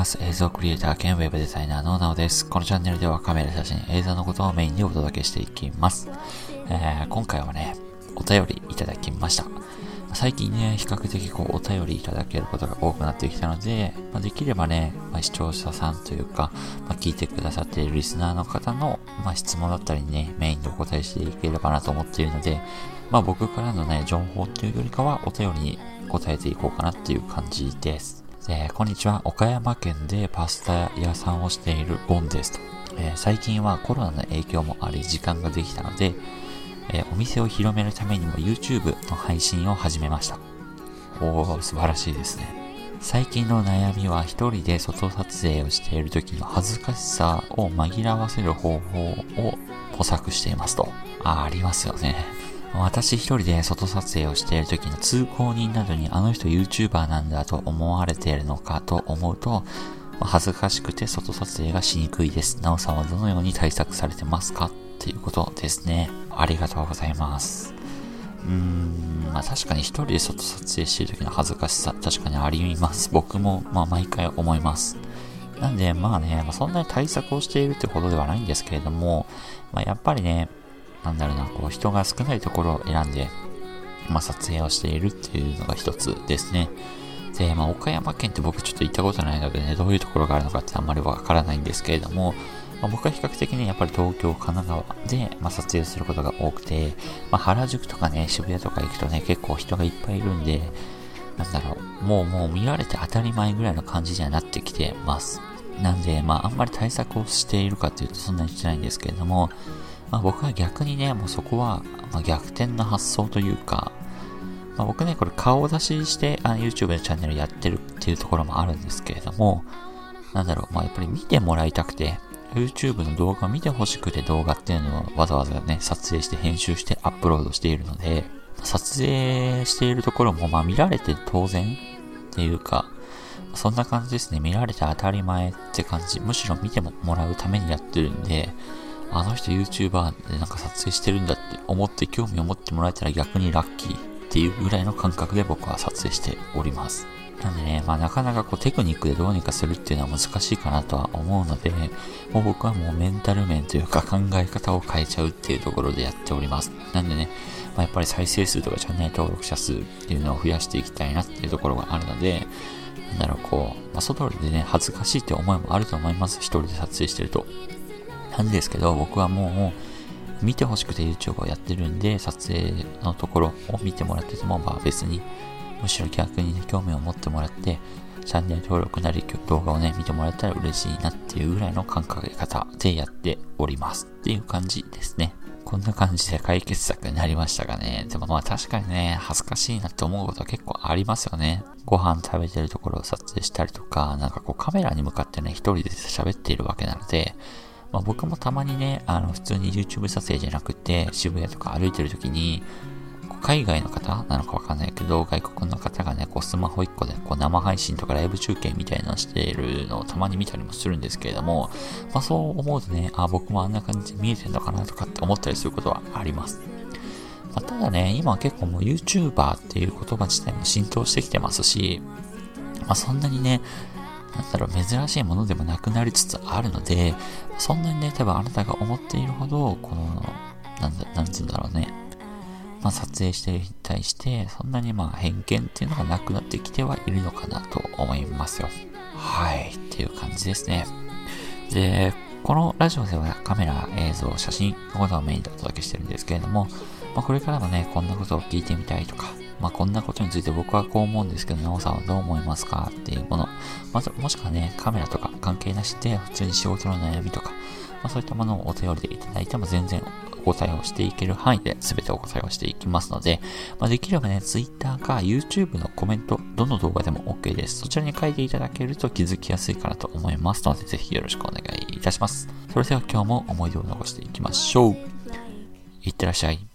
ます。映像クリエイター兼ウェブデザイナーのなおです。このチャンネルではカメラ、写真、映像のことをメインでお届けしていきます。えー、今回はね、お便りいただきました。最近ね、比較的こうお便りいただけることが多くなってきたので、まあ、できればね、まあ、視聴者さんというか、まあ、聞いてくださっているリスナーの方の、ま質問だったりね、メインでお答えしていければなと思っているので、まあ僕からのね、情報っていうよりかはお便りに答えていこうかなっていう感じです。えー、こんにちは。岡山県でパスタ屋さんをしているボンですと。えー、最近はコロナの影響もあり時間ができたので、えー、お店を広めるためにも YouTube の配信を始めました。おー、素晴らしいですね。最近の悩みは一人で外撮影をしている時の恥ずかしさを紛らわせる方法を模索していますと。あ、ありますよね。私一人で外撮影をしている時の通行人などにあの人 YouTuber なんだと思われているのかと思うと、恥ずかしくて外撮影がしにくいです。なおさんはどのように対策されてますかっていうことですね。ありがとうございます。うーん、まあ確かに一人で外撮影している時の恥ずかしさ、確かにあります。僕も、まあ毎回思います。なんで、まあね、そんなに対策をしているってほどではないんですけれども、まあやっぱりね、なんだろうな、こう人が少ないところを選んで、まあ、撮影をしているっていうのが一つですね。で、まあ、岡山県って僕ちょっと行ったことないのでね、どういうところがあるのかってあんまりわからないんですけれども、まあ、僕は比較的ね、やっぱり東京、神奈川で、まあ、撮影することが多くて、まあ、原宿とかね、渋谷とか行くとね、結構人がいっぱいいるんで、なんだろう、もうもう見られて当たり前ぐらいの感じにはなってきてます。なんで、まあ、あんまり対策をしているかっていうとそんなにしてないんですけれども、まあ、僕は逆にね、もうそこは、ま逆転の発想というか、まあ、僕ね、これ顔出ししてあ YouTube のチャンネルやってるっていうところもあるんですけれども、なんだろう、まあ、やっぱり見てもらいたくて、YouTube の動画を見てほしくて動画っていうのをわざわざね、撮影して編集してアップロードしているので、撮影しているところもまあ見られて当然っていうか、そんな感じですね。見られて当たり前って感じ。むしろ見てもらうためにやってるんで、あの人 YouTuber でなんか撮影してるんだって思って興味を持ってもらえたら逆にラッキーっていうぐらいの感覚で僕は撮影しております。なんでね、まあなかなかこうテクニックでどうにかするっていうのは難しいかなとは思うので、もう僕はもうメンタル面というか考え方を変えちゃうっていうところでやっております。なんでね、まあ、やっぱり再生数とかチャンネル登録者数っていうのを増やしていきたいなっていうところがあるので、なんだろう、こう、まあ、外でね、恥ずかしいって思いもあると思います。一人で撮影してると。なんですけど、僕はもう、見てほしくて YouTube をやってるんで、撮影のところを見てもらってても、まあ別に、むしろ逆にね、興味を持ってもらって、チャンネル登録なり動画をね、見てもらえたら嬉しいなっていうぐらいの感覚方でやっておりますっていう感じですね。こんな感じで解決策になりましたかね。でもまあ確かにね、恥ずかしいなって思うことは結構ありますよね。ご飯食べてるところを撮影したりとか、なんかこうカメラに向かってね、一人で喋っているわけなので、まあ、僕もたまにね、あの、普通に YouTube 撮影じゃなくて、渋谷とか歩いてる時に、海外の方なのかわかんないけど、外国の方がね、こうスマホ1個でこう生配信とかライブ中継みたいなのしているのをたまに見たりもするんですけれども、まあそう思うとね、あ、僕もあんな感じで見えてんのかなとかって思ったりすることはあります。まあ、ただね、今結構もう YouTuber っていう言葉自体も浸透してきてますし、まあそんなにね、だろう、珍しいものでもなくなりつつあるので、そんなにね、多分あなたが思っているほど、この、なんだ、なんつうんだろうね。まあ、撮影してる人に対して、そんなにまあ偏見っていうのがなくなってきてはいるのかなと思いますよ。はい、っていう感じですね。で、このラジオではカメラ、映像、写真のことをメインでお届けしてるんですけれども、まあ、これからもね、こんなことを聞いてみたいとか、まあ、こんなことについて僕はこう思うんですけど、なおさんはどう思いますかっていうもの。まず、もしくはね、カメラとか関係なしで、普通に仕事の悩みとか、まあ、そういったものをお便りでいただいても全然お答えをしていける範囲で全てお答えをしていきますので、まあ、できればね、Twitter か YouTube のコメント、どの動画でも OK です。そちらに書いていただけると気づきやすいかなと思いますので、ぜひよろしくお願いいたします。それでは今日も思い出を残していきましょう。いってらっしゃい。